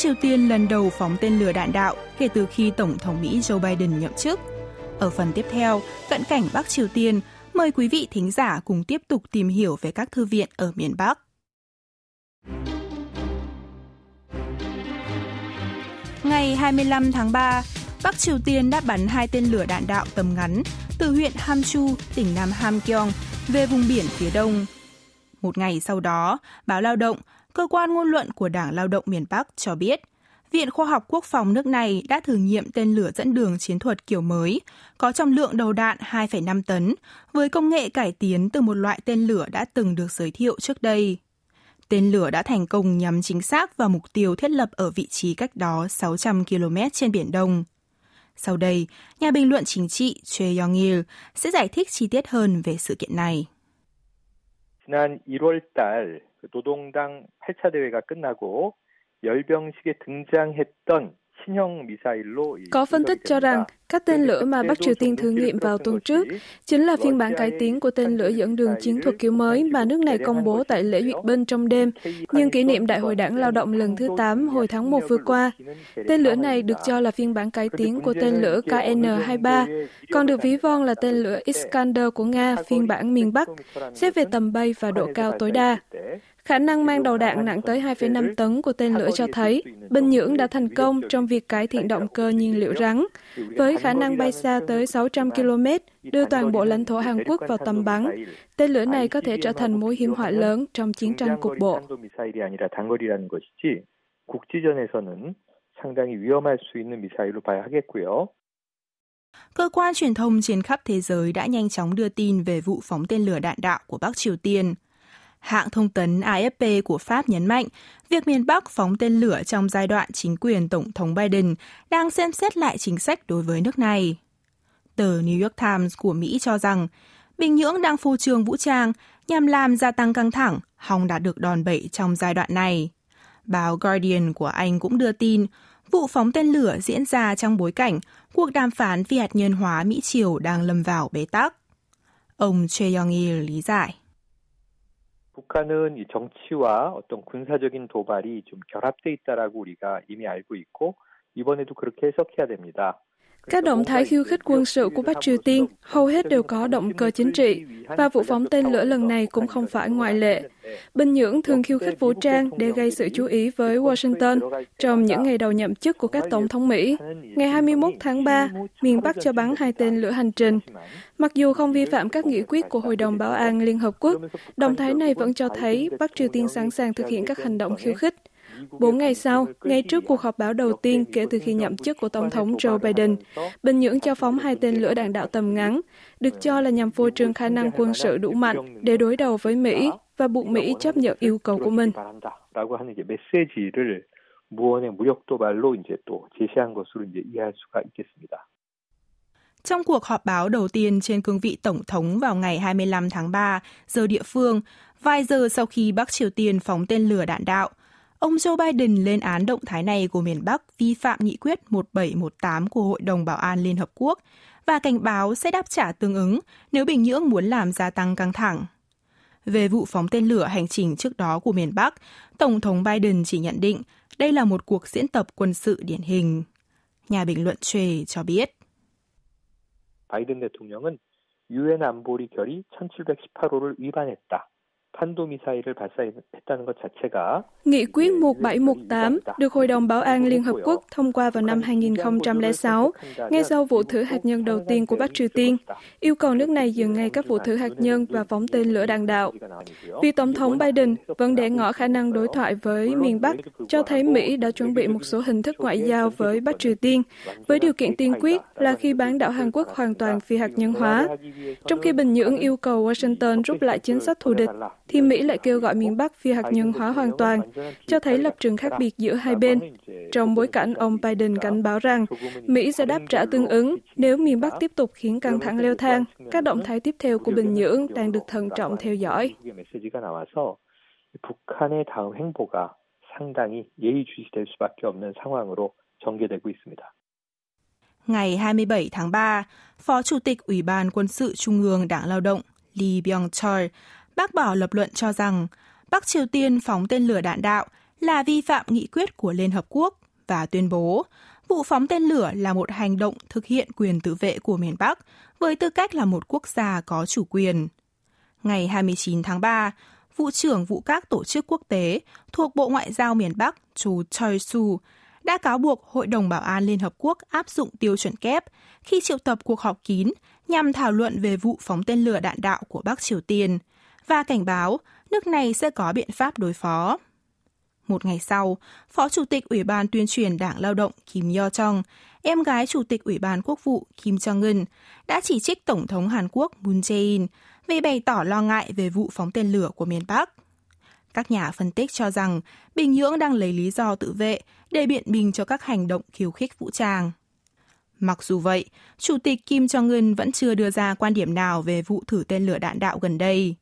Triều Tiên lần đầu phóng tên lửa đạn đạo kể từ khi Tổng thống Mỹ Joe Biden nhậm chức. Ở phần tiếp theo, cận cảnh Bắc Triều Tiên, mời quý vị thính giả cùng tiếp tục tìm hiểu về các thư viện ở miền Bắc. Ngày 25 tháng 3, Bắc Triều Tiên đã bắn hai tên lửa đạn đạo tầm ngắn từ huyện Hamchu, tỉnh Nam Hamgyong, về vùng biển phía đông. Một ngày sau đó, báo Lao động, cơ quan ngôn luận của Đảng Lao động miền Bắc cho biết, Viện Khoa học Quốc phòng nước này đã thử nghiệm tên lửa dẫn đường chiến thuật kiểu mới, có trọng lượng đầu đạn 2,5 tấn, với công nghệ cải tiến từ một loại tên lửa đã từng được giới thiệu trước đây. Tên lửa đã thành công nhắm chính xác vào mục tiêu thiết lập ở vị trí cách đó 600 km trên Biển Đông. Sau đây, nhà bình luận chính trị Choi Yong-il sẽ giải thích chi tiết hơn về sự kiện này. 지난 1월 달 노동당 8차 대회가 끝나고 열병식에 등장했던 Có phân tích cho rằng các tên lửa mà Bắc Triều Tiên thử nghiệm vào tuần trước chính là phiên bản cải tiến của tên lửa dẫn đường chiến thuật kiểu mới mà nước này công bố tại lễ duyệt binh trong đêm, nhưng kỷ niệm Đại hội đảng lao động lần thứ 8 hồi tháng 1 vừa qua. Tên lửa này được cho là phiên bản cải tiến của tên lửa KN-23, còn được ví von là tên lửa Iskander của Nga phiên bản miền Bắc, xét về tầm bay và độ cao tối đa. Khả năng mang đầu đạn nặng tới 2,5 tấn của tên lửa cho thấy Bình Nhưỡng đã thành công trong việc cải thiện động cơ nhiên liệu rắn, với khả năng bay xa tới 600 km, đưa toàn bộ lãnh thổ Hàn Quốc vào tầm bắn. Tên lửa này có thể trở thành mối hiểm họa lớn trong chiến tranh cục bộ. Cơ quan truyền thông trên khắp thế giới đã nhanh chóng đưa tin về vụ phóng tên lửa đạn đạo của Bắc Triều Tiên. Hãng thông tấn AFP của Pháp nhấn mạnh, việc miền Bắc phóng tên lửa trong giai đoạn chính quyền Tổng thống Biden đang xem xét lại chính sách đối với nước này. Tờ New York Times của Mỹ cho rằng, Bình Nhưỡng đang phô trương vũ trang nhằm làm gia tăng căng thẳng, hòng đạt được đòn bẩy trong giai đoạn này. Báo Guardian của Anh cũng đưa tin, vụ phóng tên lửa diễn ra trong bối cảnh cuộc đàm phán phi hạt nhân hóa Mỹ-Triều đang lâm vào bế tắc. Ông Choi Yong-il lý giải. 북한은 이 정치와 어떤 군사적인 도발이 좀 결합돼 있다라고 우리가 이미 알고 있고 이번에도 그렇게 해석해야 됩니다. Các động thái khiêu khích quân sự của Bắc Triều Tiên hầu hết đều có động cơ chính trị, và vụ phóng tên lửa lần này cũng không phải ngoại lệ. Bình Nhưỡng thường khiêu khích vũ trang để gây sự chú ý với Washington trong những ngày đầu nhậm chức của các tổng thống Mỹ. Ngày 21 tháng 3, miền Bắc cho bắn hai tên lửa hành trình. Mặc dù không vi phạm các nghị quyết của Hội đồng Bảo an Liên Hợp Quốc, động thái này vẫn cho thấy Bắc Triều Tiên sẵn sàng thực hiện các hành động khiêu khích. Bốn ngày sau, ngay trước cuộc họp báo đầu tiên kể từ khi nhậm chức của Tổng thống Joe Biden, Bình Nhưỡng cho phóng hai tên lửa đạn đạo tầm ngắn, được cho là nhằm phô trương khả năng quân sự đủ mạnh để đối đầu với Mỹ và buộc Mỹ chấp nhận yêu cầu của mình. Trong cuộc họp báo đầu tiên trên cương vị Tổng thống vào ngày 25 tháng 3, giờ địa phương, vài giờ sau khi Bắc Triều Tiên phóng tên lửa đạn đạo, Ông Joe Biden lên án động thái này của miền Bắc vi phạm nghị quyết 1718 của Hội đồng Bảo an Liên Hợp Quốc và cảnh báo sẽ đáp trả tương ứng nếu Bình Nhưỡng muốn làm gia tăng căng thẳng. Về vụ phóng tên lửa hành trình trước đó của miền Bắc, Tổng thống Biden chỉ nhận định đây là một cuộc diễn tập quân sự điển hình. Nhà bình luận Choi cho biết. 바이든 대통령은 유엔 안보리 결의 1718호를 위반했다. Nghị quyết 1718 được Hội đồng Bảo an Liên Hợp Quốc thông qua vào năm 2006, ngay sau vụ thử hạt nhân đầu tiên của Bắc Triều Tiên, yêu cầu nước này dừng ngay các vụ thử hạt nhân và phóng tên lửa đạn đạo. Vì Tổng thống Biden vẫn để ngỏ khả năng đối thoại với miền Bắc, cho thấy Mỹ đã chuẩn bị một số hình thức ngoại giao với Bắc Triều Tiên, với điều kiện tiên quyết là khi bán đảo Hàn Quốc hoàn toàn phi hạt nhân hóa. Trong khi Bình Nhưỡng yêu cầu Washington rút lại chính sách thù địch, thì Mỹ lại kêu gọi miền Bắc phi hạt nhân hóa hoàn toàn, cho thấy lập trường khác biệt giữa hai bên. Trong bối cảnh ông Biden cảnh báo rằng Mỹ sẽ đáp trả tương ứng nếu miền Bắc tiếp tục khiến căng thẳng leo thang, các động thái tiếp theo của Bình Nhưỡng đang được thận trọng theo dõi. 북한의 다음 행보가 상당히 예의주시될 수밖에 없는 상황으로 전개되고 있습니다. Ngày 27 tháng 3, Phó Chủ tịch Ủy ban Quân sự Trung ương Đảng Lao động Lee Byung-chol bác bỏ lập luận cho rằng Bắc Triều Tiên phóng tên lửa đạn đạo là vi phạm nghị quyết của Liên Hợp Quốc và tuyên bố vụ phóng tên lửa là một hành động thực hiện quyền tự vệ của miền Bắc với tư cách là một quốc gia có chủ quyền. Ngày 29 tháng 3, vụ trưởng vụ các tổ chức quốc tế thuộc Bộ Ngoại giao miền Bắc Chu Choi-su đã cáo buộc Hội đồng Bảo an Liên Hợp Quốc áp dụng tiêu chuẩn kép khi triệu tập cuộc họp kín nhằm thảo luận về vụ phóng tên lửa đạn đạo của Bắc Triều Tiên và cảnh báo nước này sẽ có biện pháp đối phó. Một ngày sau, Phó Chủ tịch Ủy ban tuyên truyền Đảng Lao động Kim Yo Chong, em gái Chủ tịch Ủy ban Quốc vụ Kim Jong Un, đã chỉ trích Tổng thống Hàn Quốc Moon Jae-in vì bày tỏ lo ngại về vụ phóng tên lửa của miền Bắc. Các nhà phân tích cho rằng Bình Nhưỡng đang lấy lý do tự vệ để biện bình cho các hành động khiêu khích vũ trang. Mặc dù vậy, Chủ tịch Kim Jong-un vẫn chưa đưa ra quan điểm nào về vụ thử tên lửa đạn đạo gần đây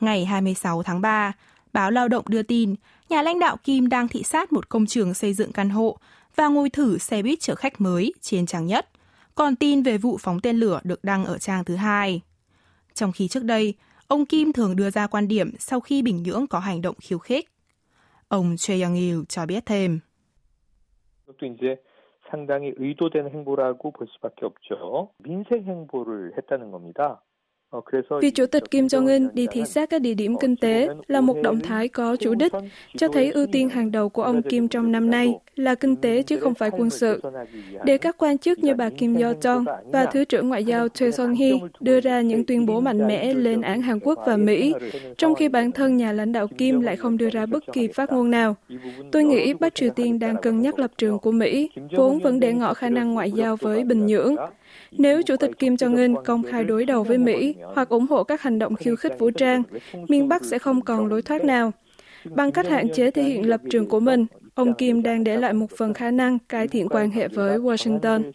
Ngày 26 tháng 3, báo Lao động đưa tin nhà lãnh đạo Kim đang thị sát một công trường xây dựng căn hộ và ngồi thử xe buýt chở khách mới trên trang nhất. Còn tin về vụ phóng tên lửa được đăng ở trang thứ hai. Trong khi trước đây, ông Kim thường đưa ra quan điểm sau khi Bình Nhưỡng có hành động khiêu khích. Ông Choi Young-il cho biết thêm. 상당히 의도된 행보라고 볼 수밖에 없죠. 민생 행보를 했다는 겁니다. Vì Chủ tịch Kim Jong-un đi thị sát các địa điểm kinh tế là một động thái có chủ đích, cho thấy ưu tiên hàng đầu của ông Kim trong năm nay là kinh tế chứ không phải quân sự. Để các quan chức như bà Kim Yo-jong và Thứ trưởng Ngoại giao Choi Son-hee đưa ra những tuyên bố mạnh mẽ lên án Hàn Quốc và Mỹ, trong khi bản thân nhà lãnh đạo Kim lại không đưa ra bất kỳ phát ngôn nào. Tôi nghĩ Bắc Triều Tiên đang cân nhắc lập trường của Mỹ, vốn vẫn để ngỏ khả năng ngoại giao với Bình Nhưỡng. Nếu Chủ tịch Kim Jong-un công khai đối đầu với Mỹ hoặc ủng hộ các hành động khiêu khích vũ trang, miền Bắc sẽ không còn lối thoát nào. Bằng cách hạn chế thể hiện lập trường của mình, ông Kim đang để lại một phần khả năng cải thiện quan hệ với Washington.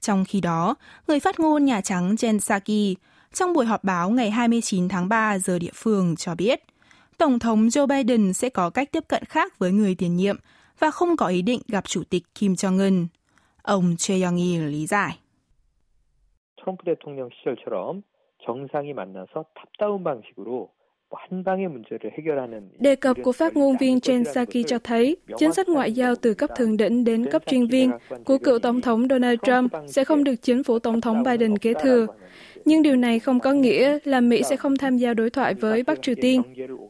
Trong khi đó, người phát ngôn Nhà Trắng Jen Psaki trong buổi họp báo ngày 29 tháng 3 giờ địa phương cho biết, Tổng thống Joe Biden sẽ có cách tiếp cận khác với người tiền nhiệm và không có ý định gặp Chủ tịch Kim Jong-un. Ông Choi Young-il lý giải. 트럼프 대통령 시절처럼 정상이 만나서 탑다운 방식으로 Đề cập của phát ngôn viên Jen Psaki cho thấy, chính sách ngoại giao từ cấp thượng đỉnh đến cấp chuyên viên của cựu Tổng thống Donald Trump sẽ không được chính phủ Tổng thống Biden kế thừa. Nhưng điều này không có nghĩa là Mỹ sẽ không tham gia đối thoại với Bắc Triều Tiên.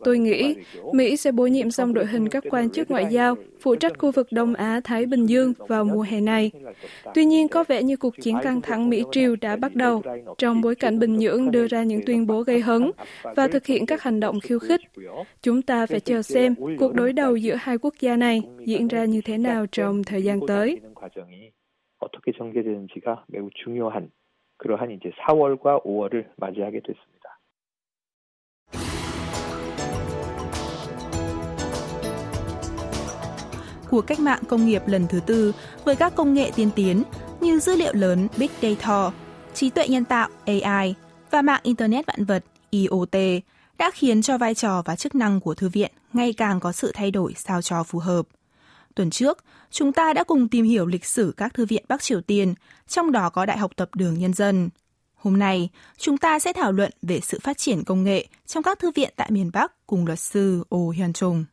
Tôi nghĩ Mỹ sẽ bổ nhiệm xong đội hình các quan chức ngoại giao phụ trách khu vực Đông Á-Thái Bình Dương vào mùa hè này. Tuy nhiên, có vẻ như cuộc chiến căng thẳng Mỹ-Triều đã bắt đầu trong bối cảnh Bình Nhưỡng đưa ra những tuyên bố gây hấn và thực hiện các hành động khiêu khích. Chúng ta phải chờ xem cuộc đối đầu giữa hai quốc gia này diễn ra như thế nào trong thời gian tới. 어떻게 전개되는지가 매우 중요한 그러한 이제 4월과 5월을 맞이하게 됐습니다. của cách mạng công nghiệp lần thứ tư với các công nghệ tiên tiến như dữ liệu lớn Big Data, trí tuệ nhân tạo AI và mạng Internet vạn vật IoT đã khiến cho vai trò và chức năng của thư viện ngày càng có sự thay đổi sao cho phù hợp. Tuần trước, chúng ta đã cùng tìm hiểu lịch sử các thư viện Bắc Triều Tiên, trong đó có Đại học Tập đường Nhân dân. Hôm nay, chúng ta sẽ thảo luận về sự phát triển công nghệ trong các thư viện tại miền Bắc cùng luật sư Oh Hyun Chung.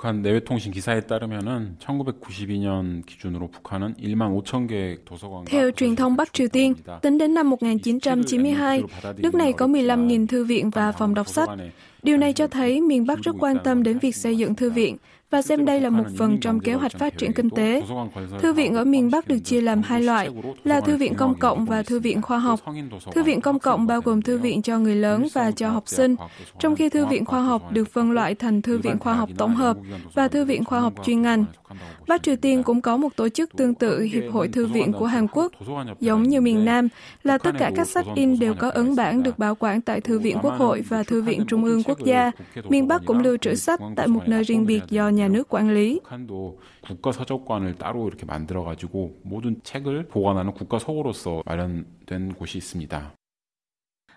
북한 내외통신 기사에 따르면은 1992년 기준으로 북한은 1만 5천 개 도서관 Theo truyền thông Bắc Triều Tiên, tính đến năm 1992, nước này có 15.000 thư viện và phòng đọc sách. Điều này cho thấy miền Bắc rất quan tâm đến việc xây dựng thư viện và xem đây là một phần trong kế hoạch phát triển kinh tế. Thư viện ở miền Bắc được chia làm hai loại, là thư viện công cộng và thư viện khoa học. Thư viện công cộng bao gồm thư viện cho người lớn và cho học sinh, trong khi thư viện khoa học được phân loại thành thư viện khoa học tổng hợp và thư viện khoa học chuyên ngành. Bắc Triều Tiên cũng có một tổ chức tương tự Hiệp hội Thư viện của Hàn Quốc, giống như miền Nam, là tất cả các sách in đều có ấn bản được bảo quản tại Thư viện Quốc hội và Thư viện Trung ương Quốc gia. Miền Bắc cũng lưu trữ sách tại một nơi riêng biệt do nhà nước quản lý. 국가 서적관을 따로 이렇게 만들어 가지고 모든 책을 보관하는 국가 서고로서 마련된 곳이 있습니다.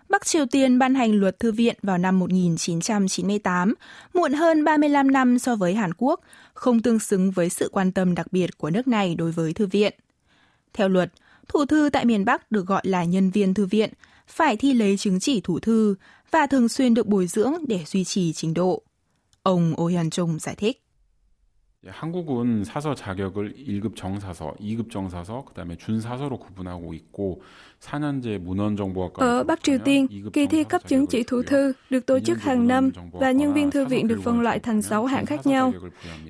Bắc Triều Tiên ban hành luật thư viện vào năm 1998, muộn hơn 35 năm so với Hàn Quốc, không tương xứng với sự quan tâm đặc biệt của nước này đối với thư viện. Theo luật, thủ thư tại miền Bắc được gọi là nhân viên thư viện, phải thi lấy chứng chỉ thủ thư và thường xuyên được bồi dưỡng để duy trì trình độ. Ông Oh Hyun Chung giải thích. 한국은 사서 자격을 1급 정사서, 2급 정사서, 그다음에 준사서로 구분하고 있고 ở Bắc Triều Tiên, kỳ thi cấp chứng chỉ thủ thư được tổ chức hàng năm và nhân viên thư viện được phân loại thành 6 hạng khác nhau.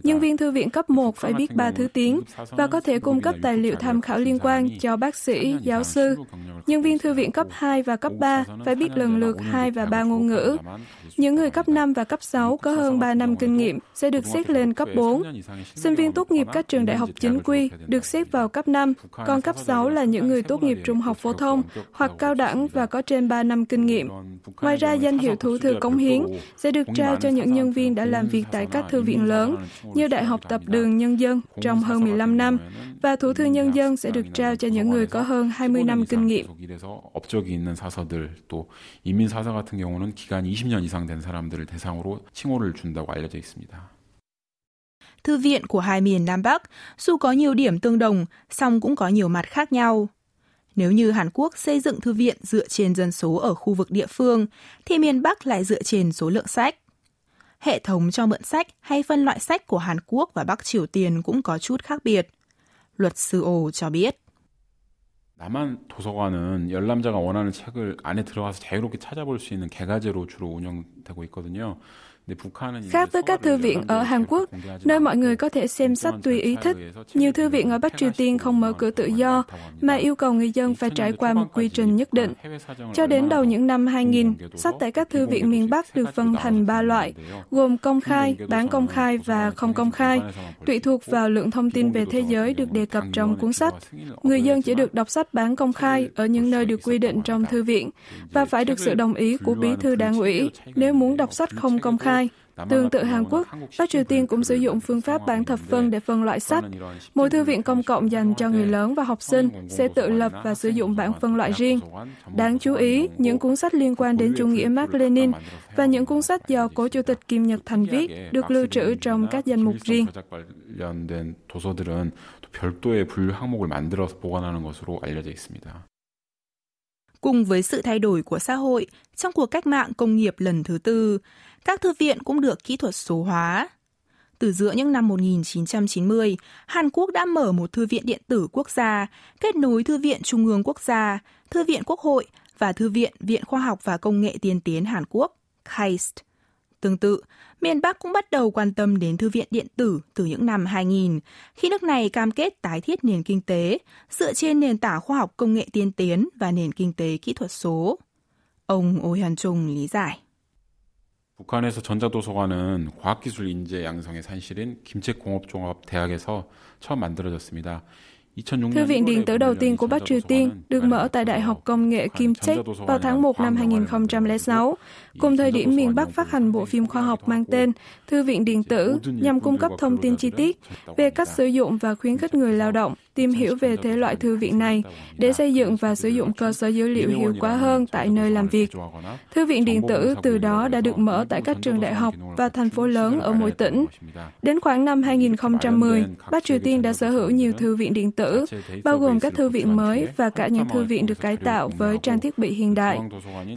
Nhân viên thư viện cấp 1 phải biết 3 thứ tiếng và có thể cung cấp tài liệu tham khảo liên quan cho bác sĩ, giáo sư. Nhân viên thư viện cấp 2 và cấp 3 phải biết lần lượt 2 và 3 ngôn ngữ. Những người cấp 5 và cấp 6 có hơn 3 năm kinh nghiệm sẽ được xét lên cấp 4. Sinh viên tốt nghiệp các trường đại học chính quy được xếp vào cấp 5, còn cấp 6 là những người tốt nghiệp trung học phổ thông hoặc cao đẳng và có trên 3 năm kinh nghiệm. Ngoài ra, danh hiệu thủ thư cống hiến sẽ được trao cho những nhân viên đã làm việc tại các thư viện lớn như Đại học Tập đường Nhân dân trong hơn 15 năm và thủ thư nhân dân sẽ được trao cho những người có hơn 20 năm kinh nghiệm. 업적이 있는 사서들 또 이민 사서 같은 경우는 기간 20년 이상 된 사람들을 대상으로 칭호를 준다고 알려져 있습니다. Thư viện của hai miền Nam Bắc, dù có nhiều điểm tương đồng, song cũng có nhiều mặt khác nhau. Nếu như Hàn Quốc xây dựng thư viện dựa trên dân số ở khu vực địa phương, thì miền Bắc lại dựa trên số lượng sách. Hệ thống cho mượn sách hay phân loại sách của Hàn Quốc và Bắc Triều Tiên cũng có chút khác biệt. Luật sư Ồ cho biết. 남한 도서관은 열람자가 원하는 책을 안에 들어가서 자유롭게 찾아볼 수 있는 개가제로 주로 운영되고 있거든요. Khác với các thư viện ở Hàn Quốc, nơi mọi người có thể xem sách tùy ý thích, nhiều thư viện ở Bắc Triều Tiên không mở cửa tự do, mà yêu cầu người dân phải trải qua một quy trình nhất định. Cho đến đầu những năm 2000, sách tại các thư viện miền Bắc được phân thành ba loại, gồm công khai, bán công khai và không công khai, tùy thuộc vào lượng thông tin về thế giới được đề cập trong cuốn sách. Người dân chỉ được đọc sách bán công khai ở những nơi được quy định trong thư viện và phải được sự đồng ý của bí thư đảng ủy nếu muốn đọc sách không công khai Tương tự Hàn Quốc, Bắc Triều Tiên cũng sử dụng phương pháp bán thập phân để phân loại sách. Mỗi thư viện công cộng dành cho người lớn và học sinh sẽ tự lập và sử dụng bảng phân loại riêng. Đáng chú ý, những cuốn sách liên quan đến chủ nghĩa Mark Lenin và những cuốn sách do cố chủ tịch Kim Nhật Thành viết được lưu trữ trong các danh mục riêng. 별도의 분류 항목을 만들어서 보관하는 것으로 알려져 있습니다. Cùng với sự thay đổi của xã hội trong cuộc cách mạng công nghiệp lần thứ tư, các thư viện cũng được kỹ thuật số hóa. Từ giữa những năm 1990, Hàn Quốc đã mở một thư viện điện tử quốc gia, kết nối Thư viện Trung ương Quốc gia, Thư viện Quốc hội và Thư viện Viện Khoa học và Công nghệ tiên tiến Hàn Quốc, KAIST. Tương tự, miền Bắc cũng bắt đầu quan tâm đến thư viện điện tử từ những năm 2000, khi nước này cam kết tái thiết nền kinh tế dựa trên nền tảng khoa học công nghệ tiên tiến và nền kinh tế kỹ thuật số. Ông Oh Hyun Chung lý giải. 북한에서 전자도서관은 과학기술 인재 양성의 산실인 김책공업종합대학에서 처음 만들어졌습니다. Thư viện điện tử đầu tiên của Bắc Triều Tiên được mở tại Đại học Công nghệ Kim Chek vào tháng 1 năm 2006, cùng thời điểm miền Bắc phát hành bộ phim khoa học mang tên Thư viện điện tử nhằm cung cấp thông tin chi tiết về cách sử dụng và khuyến khích người lao động tìm hiểu về thể loại thư viện này để xây dựng và sử dụng cơ sở dữ liệu hiệu quả hơn tại nơi làm việc. Thư viện điện tử từ đó đã được mở tại các trường đại học và thành phố lớn ở mỗi tỉnh. Đến khoảng năm 2010, Bắc Triều Tiên đã sở hữu nhiều thư viện điện tử, bao gồm các thư viện mới và cả những thư viện được cải tạo với trang thiết bị hiện đại.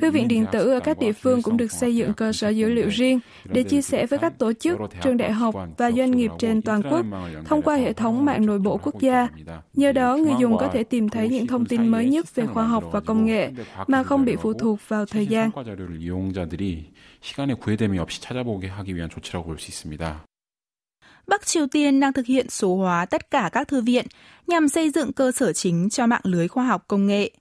Thư viện điện tử ở các địa phương cũng được xây dựng cơ sở dữ liệu riêng để chia sẻ với các tổ chức, trường đại học và doanh nghiệp trên toàn quốc thông qua hệ thống mạng nội bộ quốc gia Nhờ đó, người dùng có thể tìm thấy những thông tin mới nhất về khoa học và công nghệ mà không bị phụ thuộc vào thời gian. Bắc Triều Tiên đang thực hiện số hóa tất cả các thư viện nhằm xây dựng cơ sở chính cho mạng lưới khoa học công nghệ.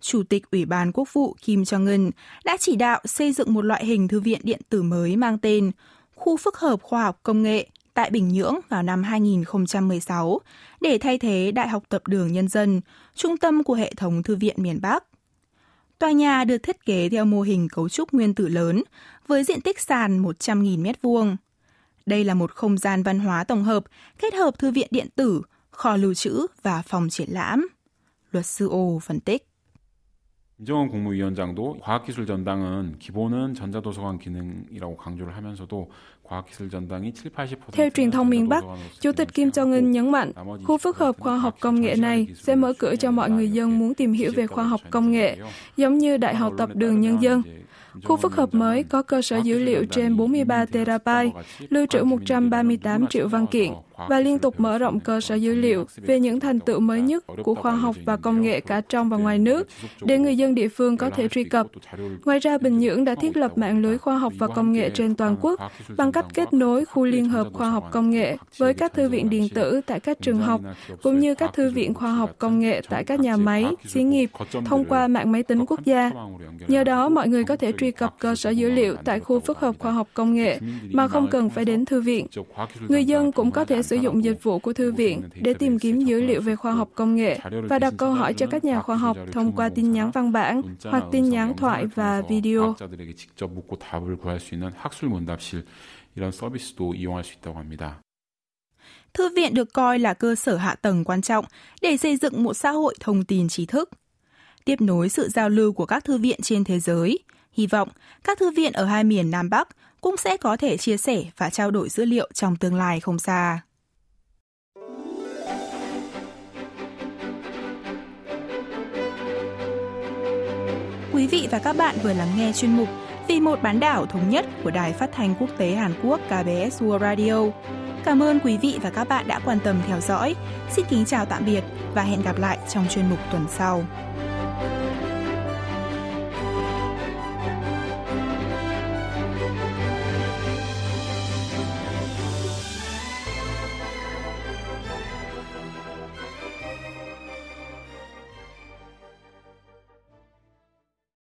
Chủ tịch Ủy ban Quốc vụ Kim Jong-un đã chỉ đạo xây dựng một loại hình thư viện điện tử mới mang tên Khu phức hợp khoa học công nghệ tại Bình Nhưỡng vào năm 2016 để thay thế Đại học Tập đường Nhân dân, trung tâm của hệ thống thư viện miền Bắc. Tòa nhà được thiết kế theo mô hình cấu trúc nguyên tử lớn với diện tích sàn 100.000 m2. Đây là một không gian văn hóa tổng hợp kết hợp thư viện điện tử, kho lưu trữ và phòng triển lãm. Luật sư Ô phân tích. 임정원 국무위원장도 과학기술 전당은 기본은 전자도서관 기능이라고 강조를 하면서도 theo truyền thông miền Bắc, Chủ tịch Kim Jong-un nhấn mạnh, khu phức hợp khoa học công nghệ này sẽ mở cửa cho mọi người dân muốn tìm hiểu về khoa học công nghệ, giống như Đại học Tập đường Nhân dân. Khu phức hợp mới có cơ sở dữ liệu trên 43 terabyte, lưu trữ 138 triệu văn kiện và liên tục mở rộng cơ sở dữ liệu về những thành tựu mới nhất của khoa học và công nghệ cả trong và ngoài nước để người dân địa phương có thể truy cập. Ngoài ra, Bình Nhưỡng đã thiết lập mạng lưới khoa học và công nghệ trên toàn quốc bằng cách kết nối khu liên hợp khoa học công nghệ với các thư viện điện tử tại các trường học cũng như các thư viện khoa học công nghệ tại các nhà máy, xí nghiệp thông qua mạng máy tính quốc gia. Nhờ đó, mọi người có thể truy truy cập cơ sở dữ liệu tại khu phức hợp khoa học công nghệ mà không cần phải đến thư viện. Người dân cũng có thể sử dụng dịch vụ của thư viện để tìm kiếm dữ liệu về khoa học công nghệ và đặt câu hỏi cho các nhà khoa học thông qua tin nhắn văn bản hoặc tin nhắn thoại và video. Thư viện được coi là cơ sở hạ tầng quan trọng để xây dựng một xã hội thông tin trí thức. Tiếp nối sự giao lưu của các thư viện trên thế giới, hy vọng các thư viện ở hai miền Nam Bắc cũng sẽ có thể chia sẻ và trao đổi dữ liệu trong tương lai không xa. Quý vị và các bạn vừa lắng nghe chuyên mục Vì một bán đảo thống nhất của Đài Phát thanh Quốc tế Hàn Quốc KBS World Radio. Cảm ơn quý vị và các bạn đã quan tâm theo dõi. Xin kính chào tạm biệt và hẹn gặp lại trong chuyên mục tuần sau.